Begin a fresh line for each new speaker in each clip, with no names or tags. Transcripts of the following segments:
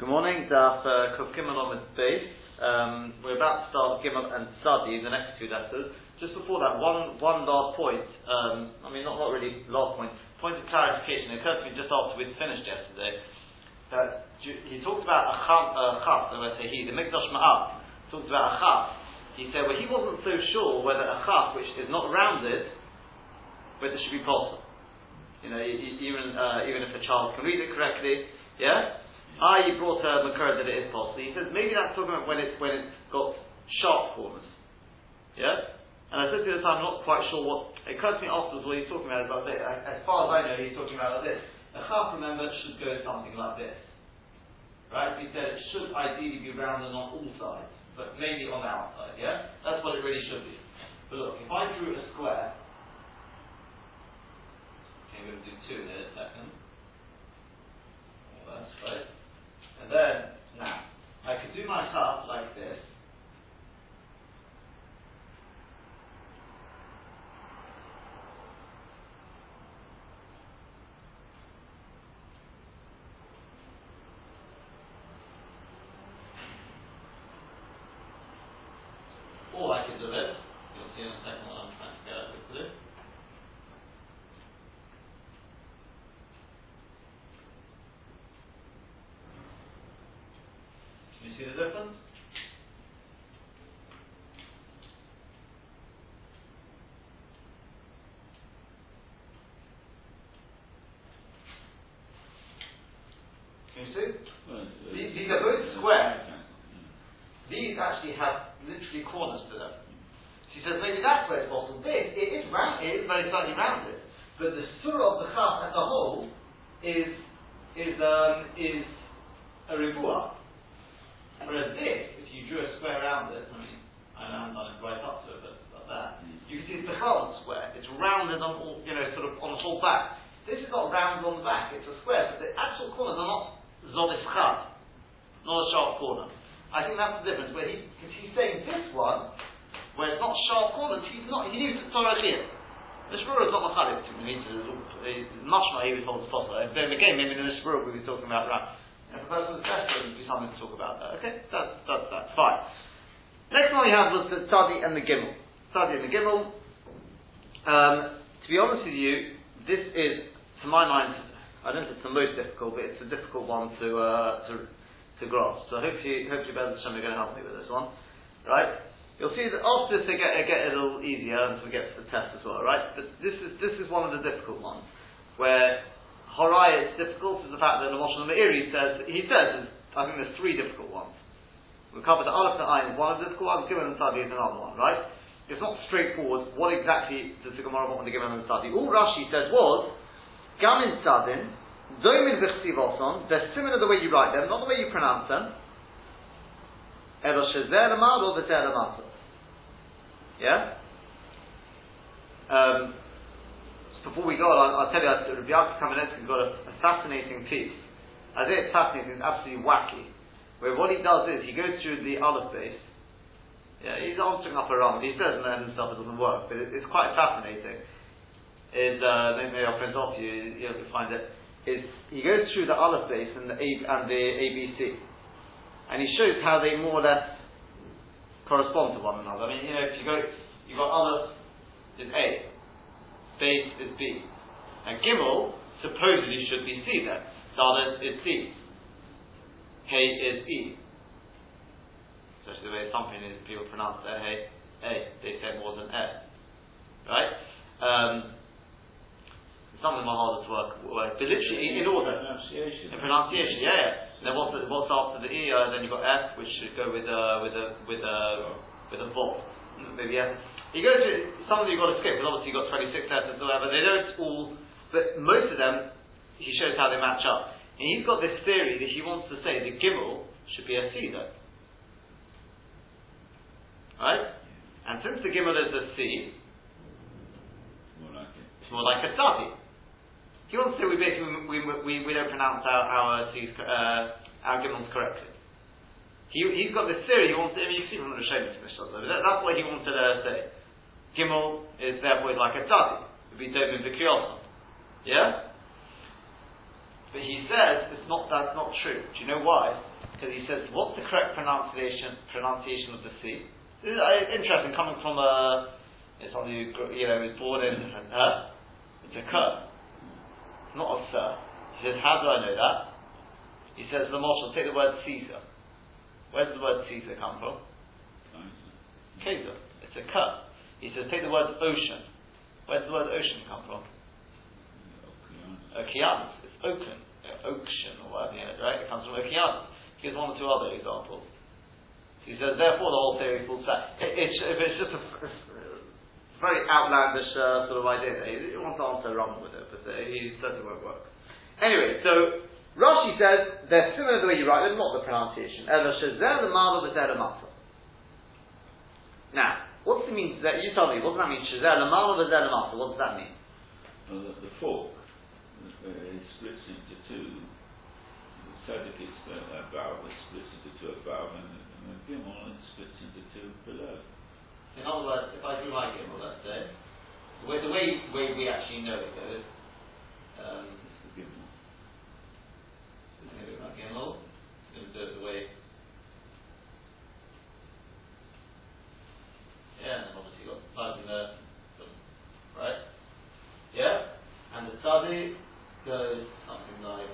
Good morning, Daf Kuf Gimel with base. We're about to start Gimel and Sadi, the next two letters. Just before that, one one last point. Um, I mean, not not really last point. Point of clarification. It occurred to me just after we'd finished yesterday that he talked about a chaf. Uh, chaf so say he, the Mikdash Ma'at, talked about a chaf. He said, well, he wasn't so sure whether a chaf which is not rounded, whether it should be possible. You know, even uh, even if a child can read it correctly, yeah. Ah, you brought a makar that it is possible. He says maybe that's talking about when it's when it's got sharp corners. Yeah? And I said to the time, I'm not quite sure what it occurred to me afterwards what he's talking about is about this. As far as I know, he's talking about like this. A chaf, remember, should go something like this. Right? He said it should ideally be rounded on all sides, but maybe on the outside, yeah? That's what it really should be. But look, if I drew a square, I'm going to do two in a second. That's right. And then, now, I could do my chaf like this. Or I could do it. You'll see in a second what I'm trying to get at with this. Can you see? These, these are both square. These actually have literally corners to them. She says maybe that's where it's possible. This, it is round, it is very slightly rounded, but the surah of the chaf as a whole is is um, is a ribuah. Whereas this, if you drew a square around it, I mean, I haven't done it right up to it, but like that, mm. you can see it's the whole square. It's rounded on all, you know, sort of on the whole back. This is not rounded on the back; it's a square, but the actual corners are not zolis not a sharp corner. I think that's the difference. Where he, because he's saying this one, where it's not sharp corners, he's not. He needs Torah here. The Shmur is not machalik to me. Much more he was told as possible. And then again, maybe in the Shmur we'll be talking about right. If a person is desperate, there'll be something to talk about there. Okay, that's that's that's fine. Next one we had was the Sadi and the gimel. Sadi and the gimel. Um, to be honest with you, this is, to my mind, I don't think it's the most difficult, but it's a difficult one to uh, to to grasp. So hopefully, hopefully, Ben Hashem are going to help me with this one, right? You'll see that after this, they get, they get a little easier until we get to the test as well, right? But this is this is one of the difficult ones, where Horai is difficult is the fact that the Moshe Meiri says he says I think there's three difficult ones. We covered the Aleph and Ayin one of the difficult ones, Gimel and Sadi is another one, right? It's not straightforward. What exactly does the Gemara want with the Gimel and Sadi? All Rashi said was Gamin Sadin Domin v'chsivoson, they're similar the way you write them, not the way you pronounce them. Elo shezer amado v'zer amato. Yeah? Um, before we go on, I'll, tell you, Rabbi Yaakov Kamenetsky got a, a fascinating piece. I say it's fascinating, it's absolutely wacky. Where what he does is, he goes through the Aleph Beis, yeah, he's answering up around, he says and himself it doesn't work, but it, it's quite fascinating. Is, uh, maybe I'll print off you, you'll find it is he goes through the Aleph Beis and the A, and the ABC, and he shows how they more or less correspond to one another. I mean, you know, if you go, you've got Aleph is A, Beis is B, and Gimel supposedly should be C then. Dalet is C, Hey is E. Especially the way something is people pronounce their Hey A, they say more than A, right? Um, some of them are harder to work, work but literally in order.
Pronunciation.
In pronunciation, yeah, yeah. And then what's, the, what's after the E? Uh, then you've got F, which should go with a with a with a with a vault. Maybe yeah. You go to some of them you've got to skip because obviously you've got 26 letters or whatever. They don't all, but most of them he shows how they match up. And he's got this theory that he wants to say the Gimel should be a C though. Right? And since the Gimel is a C,
More like it.
it's more like a Sadi. He wants to say we basically we, we, we don't pronounce our our C's, uh, our Gimels correctly. He he's got this theory. He wants. To, I mean, you see from the Rishonim Mishnah. That, that's what he wanted to say. Gimel is therefore like a Tzadi. It would be Domin V'Kiyosom. Yeah. But he says it's not that's not true. Do you know why? Because he says, what's the correct pronunciation pronunciation of the C? This is uh, interesting coming from a somebody who you know is born in huh? It's a K. It's not a sir. He says, how do I know that? He says the marshal take the word Caesar. Where does the word Caesar come from? Kaiser. It's a K. He says, take the word ocean. Where does the word ocean come from? Okeanos. It's oaken, ocean, or whatever, right? It comes from Okeanos. He gives one or two other examples. He says, therefore, the whole theory falls flat. It, it's, it's just a, very outlandish uh, sort of idea, he, he wants to answer wrong with it, but uh, he certainly won't work. Anyway, so Rashi says they're similar the way you write them, not the pronunciation. Now, what does it mean? That you tell me. What does that mean? What does that mean?
Well, the, the fork uh, it splits into two. The tzedek is a, a valve, it splits into two a valve, and, and the gimel it splits into two below.
In other words, if I do my gimel, let's say, the way, the way, way we actually know it goes, um,
it's the gimel.
Maybe my gimel, going to do it the way. Yeah, and then obviously you've got the sides in there, right? Yeah? And the tzaddik goes something like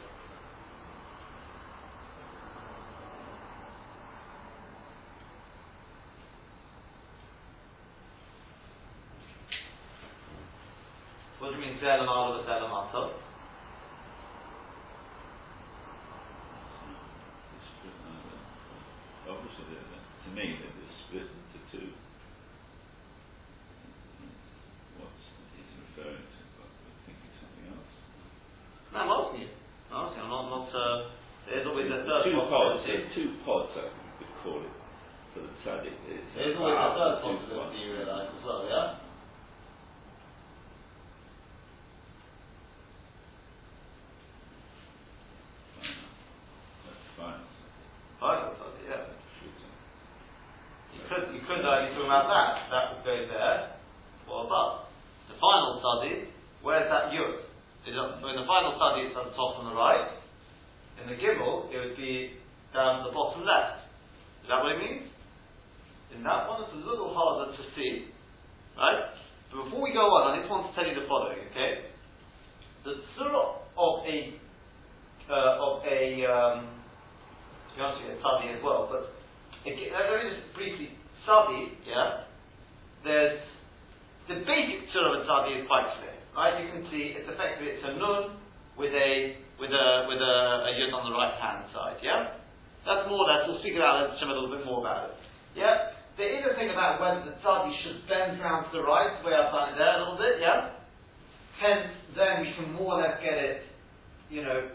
What do you mean Zelam Al of Zelam Ato?
Obviously, to me, it's split into two. What's he's referring to?
No, I'm asking you. I'm asking. I'm not. not uh, there's always a third
two pods.
possibility.
There's two pods, I think we could call it, for the tzaddik. It's
There's always a third
two
possibility. You
pods.
realise as well, yeah.
That's fine.
Final Sadi, yeah. You could, you could argue talking about that. That would go there or above. The final Sadi, where's that yud? In the final Sadi, it's at the top on the right. In the gimel, it would be down the bottom left. Is that what it means? In that one, it's a little harder to see, right? But before we go on, I just want to tell you the following, okay? The surah of a uh, of a um, to be honest with you, Sadi as well, but uh, let me just briefly, Sadi, yeah, there's, the basic surah of Sadi is quite clear, right? You can see it's effectively, it's a nun with a, with a, with a, a yud on the right hand side, yeah? That's more or less, we'll speak about it, a little bit more about it, yeah? There is a thing about whether the Sadi should bend round to the right, the way I've it there a little bit, yeah? Hence, then we can more or less get it, you know,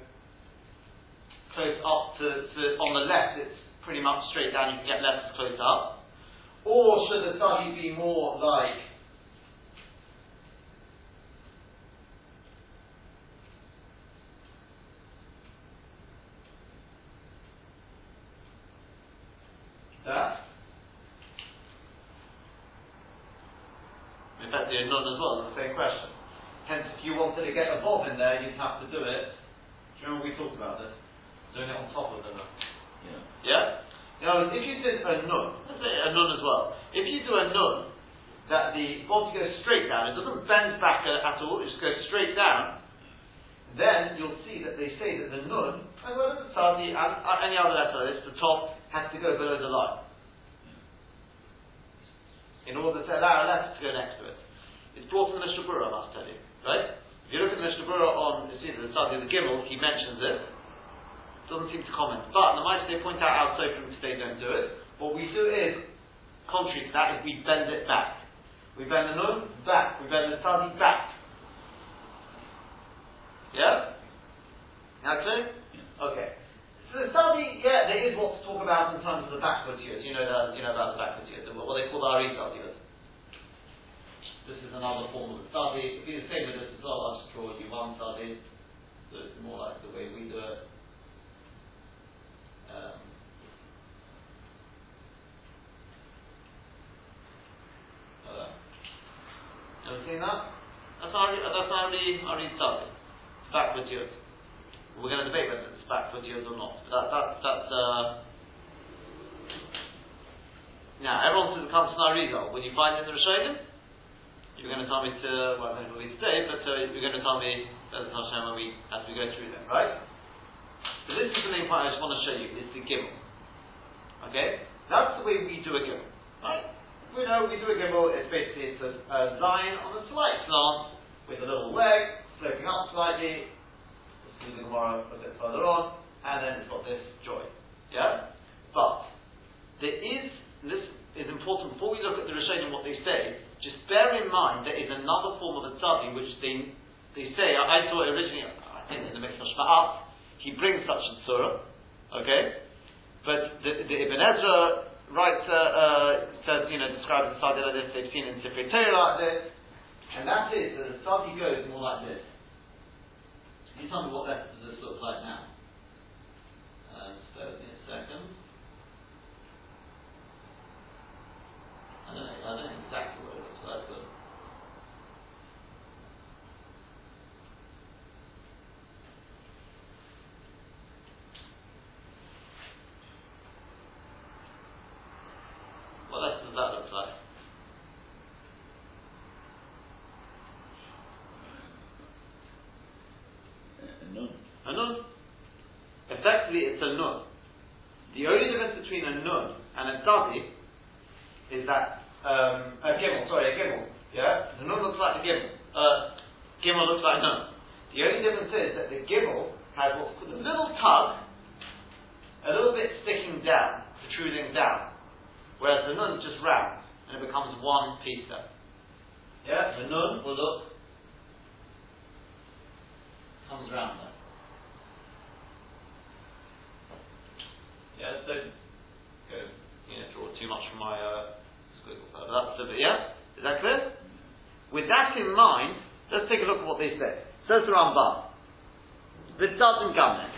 close up to, to, on the left, it's pretty much straight down, you can get left as close up. Or should the Sadi be more like that? In fact, you're none as well, the same question. Hence, if you wanted to get a bob in there, you'd have to do it. Do you remember we talked about this? Doing it on top of the nun.
Yeah.
Yeah? You know, if you did a nun, let's say a nun as well, if you do a nun, that the body goes straight down, it doesn't bend back at all, it just goes straight down, then you'll see that they say that the nun, as well as the tzadi and uh, any other letter, this, the top has to go below the line. In order to allow a letter to go next to it. It's brought from the Berurah, I must tell you. Right? If you look at the Berurah on, it's either the tzadi or the Gimel, he mentions it doesn't seem to comment. But the mice they point out how Sofrim today don't do it. What we do is, contrary to that, is we bend it back. We bend the nun back. We bend the Sadi back. Yeah? Now clear? Okay. So the Sadi, yeah, there is what to talk about in terms of the backwards years. You know that, you know about the backwards years, what they call the RE years. This is another form of the Sadi. If you the same with this as well, I'll just draw you one study. So it's more like the way we do it. Um, seen that? That's started. Backwards. We're going to debate whether it's back 40 years or not. That, that, now, everyone says it comes you find in the Rishonim, you're going to tell me to, well, today, but you're going to tell me, when we, as we go through them, right? So this is the main point I just want to show you, is the gimel. Okay? That's the way we do a gimel. Right? We know we do a gimel, it's basically it's a, a line on a slight slant with a little leg sloping up slightly, see the Gemara a bit further on, and then it's got this joy. Yeah? But there is, this is important, before we look at the Rishonim what they say, just bear in mind there is another form of a tzadi which they, they say, I, saw it originally, I think in the Mikvah Shma'at, he brings such a surah, okay? But the, the Ibn Ezra writes, uh, uh, says, you know, describes the tzadi like this, they've seen it in Torah like this, and that is that the tzadi goes more like this. You tell me what that, this looks like now. Uh, spare me a second. I don't know, I don't know exactly what it looks like, but What else does that look like? A nun. Effectively, it's a nun. The only difference between a nun and a tzadi is that um, a gimel. Sorry, a gimel. Yeah, the nun looks like the gimel. Uh, gimel looks like a nun. The only difference is that the gimel has what's called a little tug, a little bit sticking down, protruding down, whereas the nun just round and it becomes one piece. There. Yeah, the nun will look comes round there. Don't go, you know, draw too much from my uh, squiggle. But that's a bit, yeah? Is that clear? With that in mind, let's take a look at what they say. Says the Rambam. The doesn't then.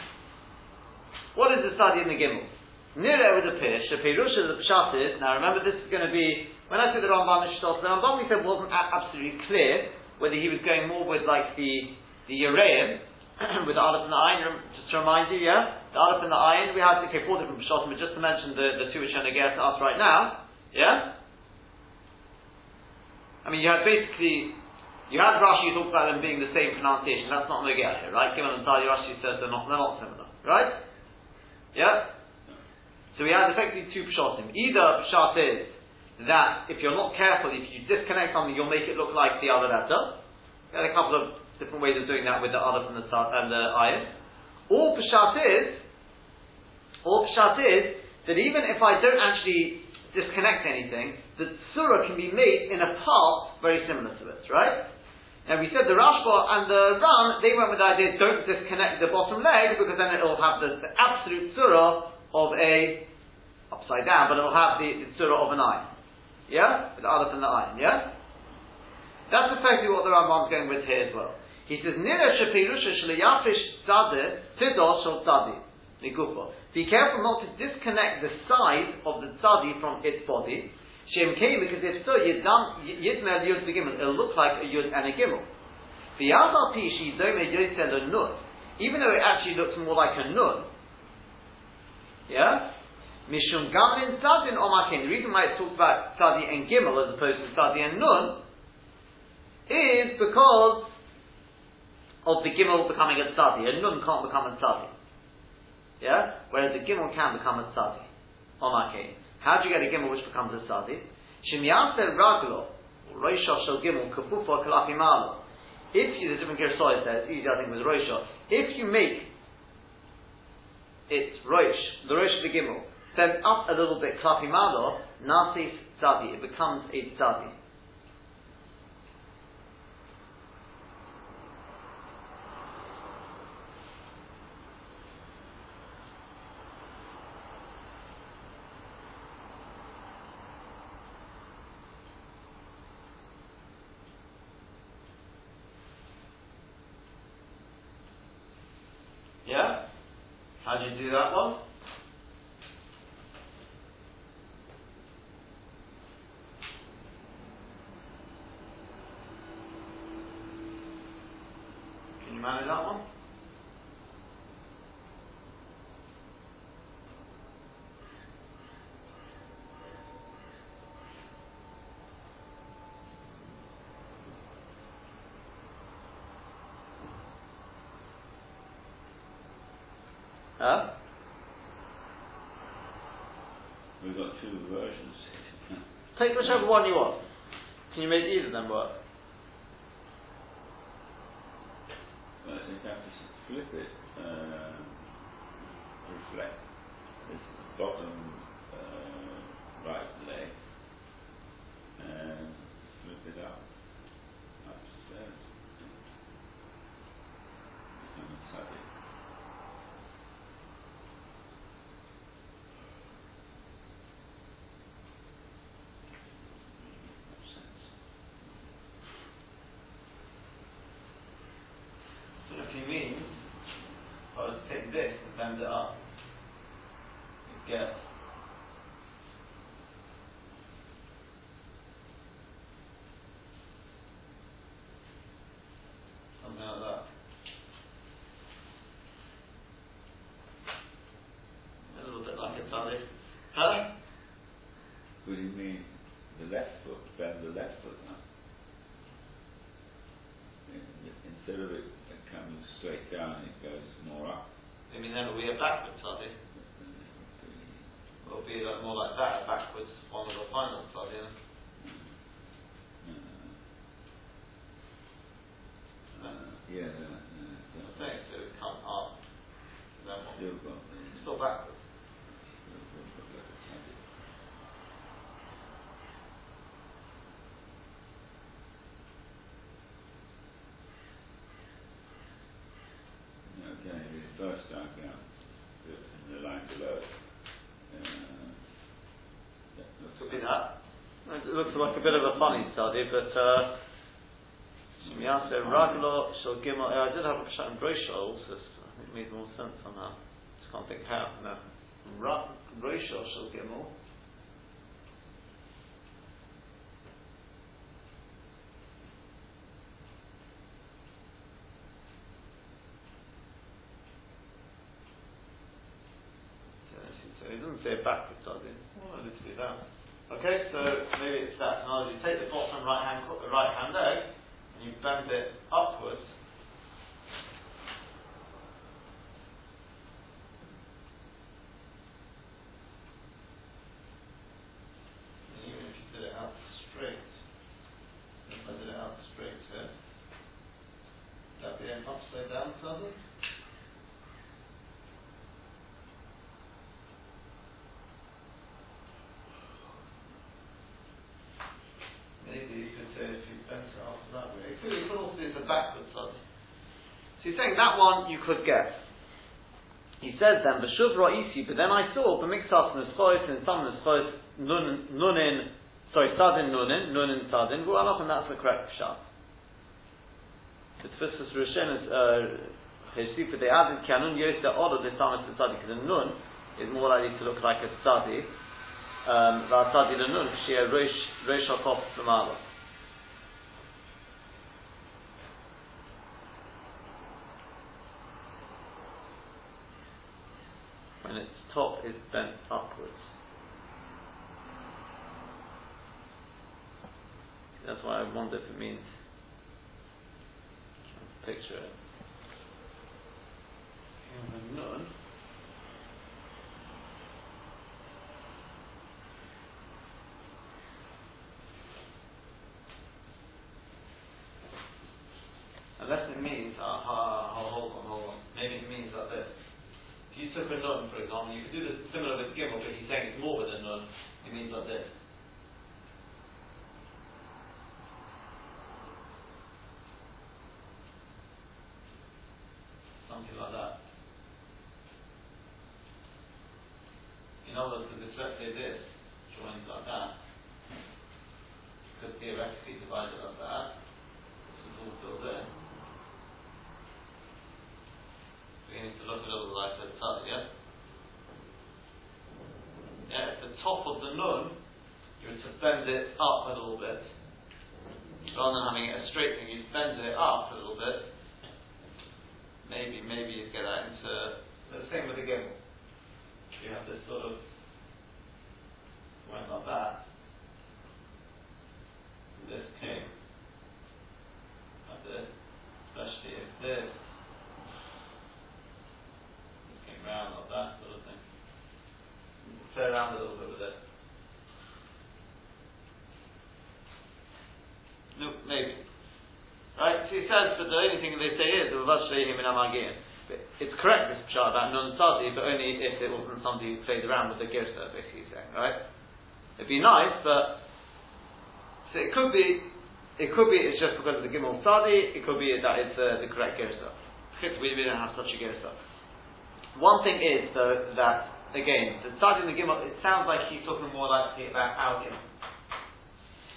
What is the study in the Gimel? Nira with a pish, a pirusha the pshat is, now remember this is going to be, when I said the Rambam is the Rambam we said wasn't absolutely clear whether he was going more with like the, the Yereim, with the Aleph and the Ayin, just to remind you, yeah? The Aleph and the Ayin, we have, okay, four different Pshatim, but just to mention the, the two which are going to get us right now, yeah? I mean, you have basically, you had Rashi talk about them being the same pronunciation, that's not Nogea here, right? Given and Tali, Rashi says they're not, they're not similar, right? Yeah? So we have effectively two Pshatim. Either Pshat is that if you're not careful, if you disconnect something, you'll make it look like the other letter. We had a couple of different ways of doing that with the Aleph and the, and the Ayin. All Pshat is, or Pshat is that even if I don't actually disconnect anything, the surah can be made in a part very similar to it, right? Now we said the Rashba and the Ran, they went with the idea don't disconnect the bottom leg because then it'll have the, the absolute surah of a upside down, but it'll have the, the surah of an eye. Yeah? With the Aleph and the eye, yeah? That's effectively what the Rambam's going with here as well. He says, Nira shepirusha shliyafish tzadeh tidos shel tzadi. Be careful not to disconnect the side of the tzadi from its body. Shem because if so, yidmel yud begimel. It'll look like a yud and a gimel. V'yazal pishi dome yosel a nun. Even though it actually looks more like a nun. Yeah? Mishum gamin tzadin omakin. The reason why it's talked about tzadi and gimel as opposed to tzadi and nun is because of the gimel becoming a tzadi. A nun can't become a tzadi. Yeah? Whereas a gimel can become a tzadi. On our case. How do you get a gimel which becomes a tzadi? Shemiyase raglo, roisha shel gimel, kafufa kalafi malo. If you, there's different gersois there, it's easy I think with roisha. If you make it roish, the roish of the gimel, then up a little bit kalafi malo, nasis tzadi, it becomes a tzadi. manage that one? Huh?
We've got two versions.
Take whichever one you want. Can you make either then work?
Of it coming straight down, it goes more up.
I mean, then it'll be a backwards, are? It'll be like, more like that, a backwards one of the finals, are they?
Uh, yeah, that, uh,
I'm
that,
saying, so it come up, then what?
still got the,
Still backwards.
still got the habit. Okay, the first diagram, the, in the line below, uh, that looks
Could be that. It looks like a bit of a funny study, but uh, Shmiyase Raglo Shal Gimel. I did have a shot in Brosha also. so I think it made more sense somehow. Just can't think how. No. Brosha Shal Gimel. So he doesn't say it backwards, does he? Well, it to be that. Okay, so maybe it's that. In other words, you take the bottom right hand co- right hand leg and you bend it upwards. And even if you did it out straight, if I did it out straight here, upside down something? Maybe you could say you bent it up that way. Could, it could also be the backward side. So he's saying that one you could get. He says then, B'shuv ra'isi, but then I saw, b'miktas neschois, and some neschois, nunin, sorry, sadin nunin, nunin sadin, and that's the correct shot the Tfisus Rishon is uh, Cheshipa they added Kanun Yosef Ola the Samas Tzadi because a Nun is more likely to look like a Tzadi um, Tzadi the Nun because she a Rosh Rosh Hakof from Allah. When its top is bent upwards. That's why I wonder if it means Picture it. Unless it means, uh, uh, hold on, hold on. Maybe it means like this. If you took a nun, for example, you could do this similar with gimel, but he's saying it's more than a nun. It means like this. Something like that. In say this joins like that, could theoretically divide it like that. This is all filled in. We need to look at it like the top, yeah? Yeah, at the top of the nun, you were to bend it up a little bit. Rather than having it a straight thing, you bend it up a little bit. Maybe, maybe you get that into the same with the gimel. You have this sort of went like that. This came like this, especially if this this came round like that sort of thing. play around a little bit with it. No, maybe. Right? So he says, but the only thing they say is, that it's correct this shot about non sadi, but only if it wasn't somebody who played around with the girsa, basically saying, right? It'd be nice, but so it could be, it could be it's just because of the gimel sadi, it could be that it's uh, the correct girsa. We, we don't have such a girsa. One thing is though that again, the sadi and the gimel, it sounds like he's talking more likely about our gimel.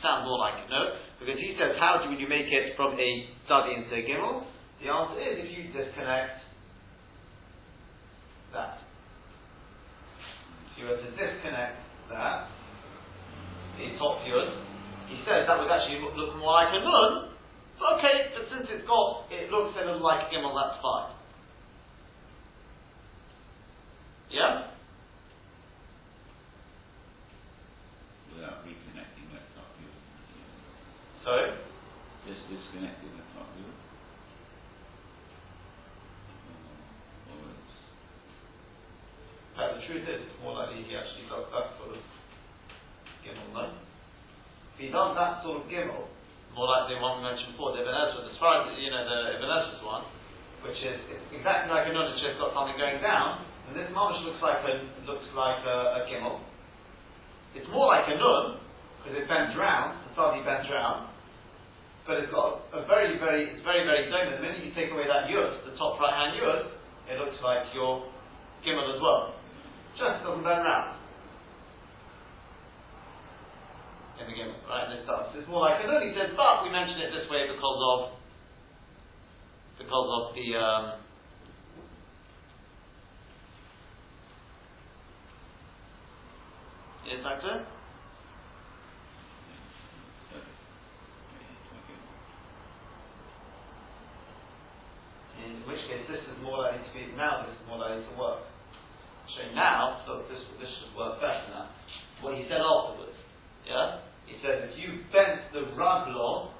Sounds more like it, no? Because he says, how do you make it from a Sadi into a gimel? The answer is if you disconnect that. If you were to disconnect that, the top yud, he says that would actually look more like a nun. But okay, but since it's got, it looks a little like a gimel, that's fine. Yeah? Without reconnecting that top view. Sorry?
Just disconnecting the top view.
But the truth is, it's more likely he actually does that sort of gimel, no? If he does that sort of gimel, more like the one we mentioned before, the Ibn Ezra, as far as, you know, the Ibn Ezra's one, which is exactly like a nun, it's just got something going down, and this mamish looks like a, looks like a, a gimel. It's more like a nun, because it bends around, the sadi bends around, but it's got a very, very, it's very, very dominant. The minute you take away that yud, the top right hand yud, it looks like your gimel as well. Just doesn't bend round. In the gimel, right? And it does. It's more like, then he says, but we mention it this way because of, because of the, um, is that clear? in which case this is more likely to be, now this is more likely to work. So now, look, this, this should work better now. What he said afterwards, yeah? He says if you bent the raglo,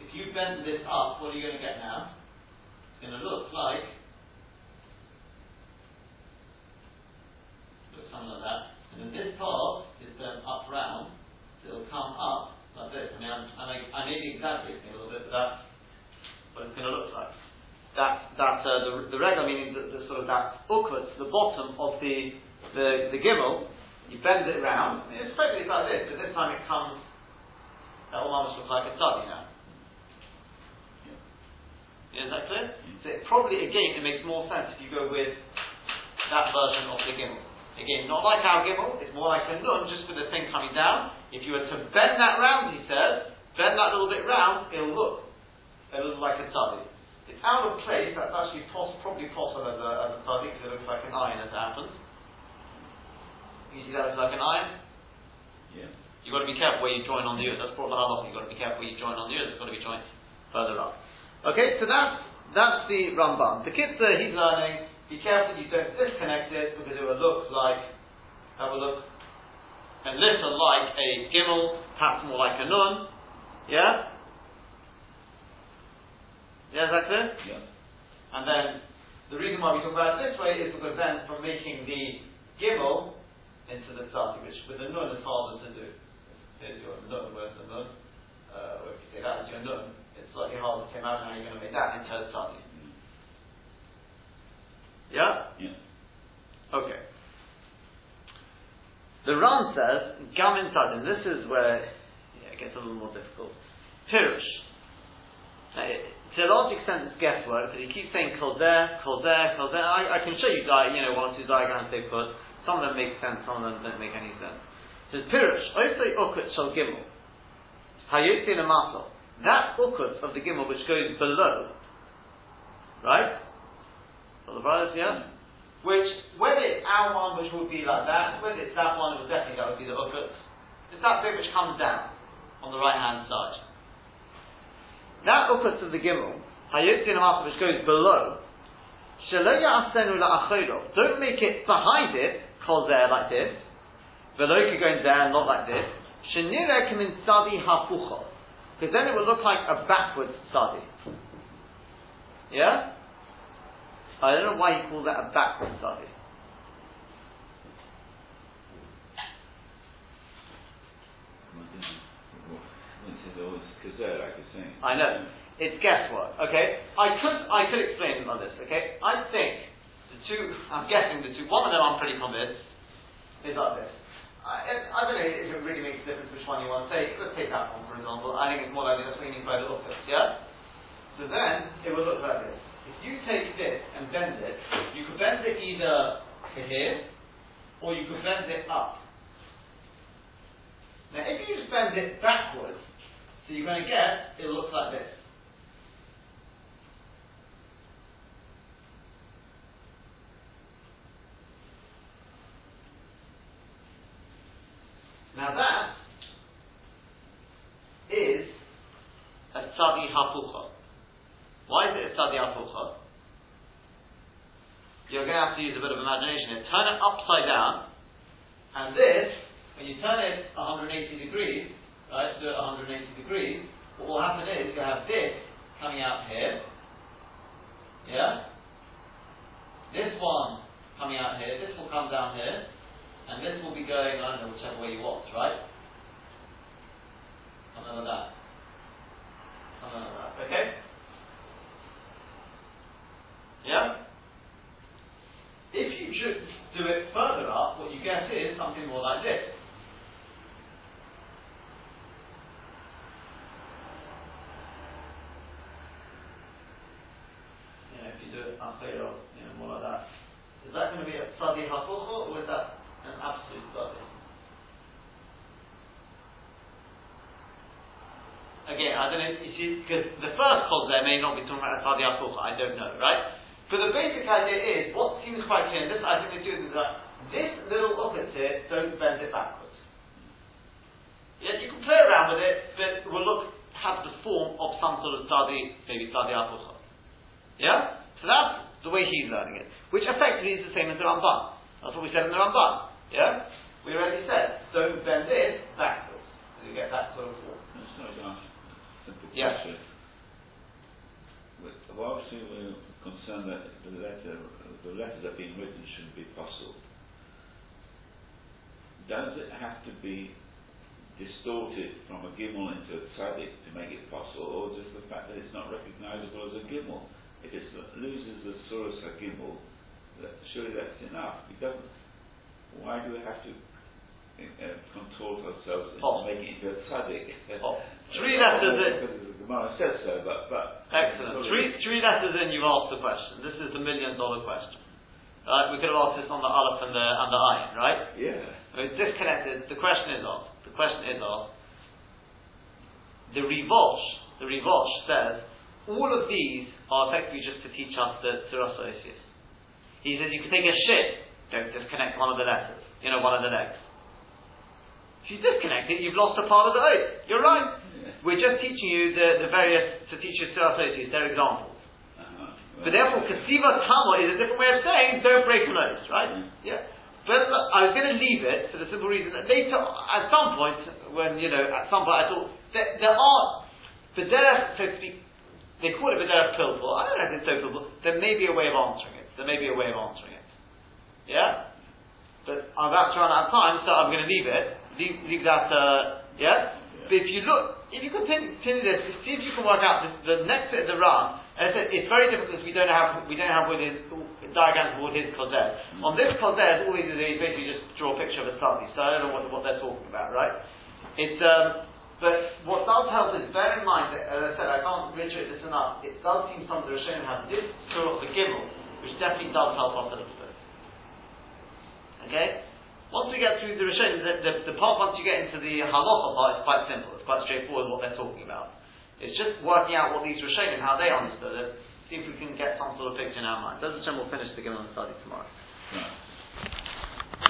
if you bend this up, what are you going to get now? It's going to look like, look something like that. And then this part is bent up round, so it'll come up like this. I mean, I'm, I, may, I may be exaggerating a little bit, but that's what it's going to look like that that uh, the the regular meaning the, the sort of that ukvat, the bottom of the the the gimel, you bend it around. I mean, it's effectively like this, but this time it comes. That will almost look like a tzadi now. Yeah. Is that clear? So it probably again it makes more sense if you go with that version of the gimel. Again, not like our gimel, it's more like a nun, just with the thing coming down. If you were to bend that round, he says, bend that little bit round, it'll look, it'll look like a tzadi. It's out of place, that's actually pos- probably possible as a, as a because it looks like an iron as it happens. You see that looks like an iron?
Yeah.
You've got to be careful where you join on the earth. That's probably halaloch. You've got to be careful where you join on the earth. It's got to be joined further up. Okay, so that's, that's the Rambam. The Kitzur, he's learning, be careful you don't disconnect it because it will look like, that will look a little like a gimel, perhaps more like a nun. Yeah? Yeah, is that clear?
Yeah.
And then the reason why we talk about it this way is because then from making the gimel into the tzati, which with the nun is harder to do. Here's your nun, where's the nun? Uh, if you say that as your nun, slightly harder to imagine how you're going to make that into a. Yeah?
Yeah.
Okay. The Ran says, Gam inside, and this is where yeah, it gets a little more difficult. Pirush. Now, to a large extent, it's guesswork, but he keeps saying kolzer, kolzer, kolzer. I, I can show you, di- you know, one or two diagrams they put. Some of them make sense, some of them don't make any sense. So Pirush, Osei Ukut Shal Gimel, Hayotzi Lamasol. That Ukut of the Gimel which goes below, right? For the brothers, yeah? Which, whether it's our one which would be like that, whether it's that one, it would definitely that would be the Ukut. It's that bit which comes down on the right hand side. That ukut of the gimel, hayotzin amasa, which goes below, shaloya asenu la'achodo. Don't make it behind it, kol there like this. Veloka going down, not like this. Shenira kamin sadi hapucho. Because then it would look like a backwards Sadi. Yeah? I don't know why he called that a backwards Sadi. I know. It's guesswork. Okay? I could I could explain them on this, okay? I think the two I'm guessing the two one of them I'm pretty convinced is like this. I, don't know if it really makes a difference which one you want to take. Let's take that one for example. I think it's more likely that's mean by the. Yeah. So then it will look like this. If you take this and bend it, you could bend it either to here or you could bend it up. Now, if you just bend it backwards, so you're going to get, it looks like this. Now that is a tzadi hapucha. Why is it a tzadi hapucha? You're going to have to use a bit of imagination. Turn it upside down, and this, when you turn it 180 degrees, right, do it 180 degrees, what will happen is you have this coming out here, yeah? This one coming out here, this will come down here, and this will be going, I don't know, whichever way you want, right? Something like that. Something like that, okay? Yeah? If you do it further up, what you get is something more like this. Yeah, if you do it up you know, more like that. Is that going to be a Sadi hafucho, or is that an absolute Sadi. Again, I don't know, you see, because the first cause there may not be talking about a Sadi I don't know, right? But the basic idea is, what seems quite clear, and this I think is doing is that this little uppers here, don't bend it backwards. Yeah, you can play around with it, but it will look, have the form of some sort of Sadi, maybe Sadi Apucha. Yeah? So that's the way he's learning it. Which effectively is the same as the Ramban. That's what we said in the Ramban. Yeah? We already said, don't bend this backwards. You get that sort of form.
That's not enough. Simple
yeah.
question. Well, obviously we're concerned that the letter, the letters that are being written shouldn't be possible. Does it have to be distorted from a gimel into a tzaddik to make it possible, or just the fact that it's not recognizable as a gimel? If it loses the source of gimel, that, surely that's enough. It doesn't why do we have to uh, contort ourselves and oh. make it into a tzaddik?
Oh. Three letters in.
The Gemara says so, but, but
excellent. Three three letters in, you've asked the question. This is the million dollar question. Right? We could have asked this on the aleph and the and the ayin, right?
Yeah.
It's disconnected. The question is asked. The question is asked. The Rivosh, the Rivosh says all of these are effectively just to teach us the Tzuras He says you can take a ship don't disconnect one of the letters, you know, one of the legs. If you disconnect it, you've lost a part of the oath. You're right. We're just teaching you the, the various, to teach you to associates, they're examples. Uh-huh. But therefore, kasiva tamo is a different way of saying don't break an oath, right? Yeah. But look, I was going to leave it for the simple reason that later, at some point, when, you know, at some point I thought, there, there are, Bederef, so to speak, they call it Bederef Pilpul. I don't know if it's so Pilpul. There may be a way of answering it. There may be a way of answering it. Yeah? But I'm about to run out of time, so I'm going to leave it. Leave, that, uh, yeah? But if you look, if you continue, this, see if you can work out the, the next bit of the Ran. As I said, it's very difficult because we don't have we don't have with his diagrams with his kozeh. Mm. On this kozeh, all he did is basically just draw a picture of a Sadi. So I don't know what, what they're talking about, right? It's um, but what does help is bear in mind that, as I said, I can't reiterate this enough. It does seem some of the Rishonim have this sort of the gimel, which definitely does help us a little bit. Okay? Once we get through the Rishonim, the, the, the, part once you get into the halacha part, it's quite simple. It's quite straightforward what they're talking about. It's just working out what these Rishonim, how they understood it, see if we can get some sort of picture in our mind. Doesn't will finish the Gemara study tomorrow.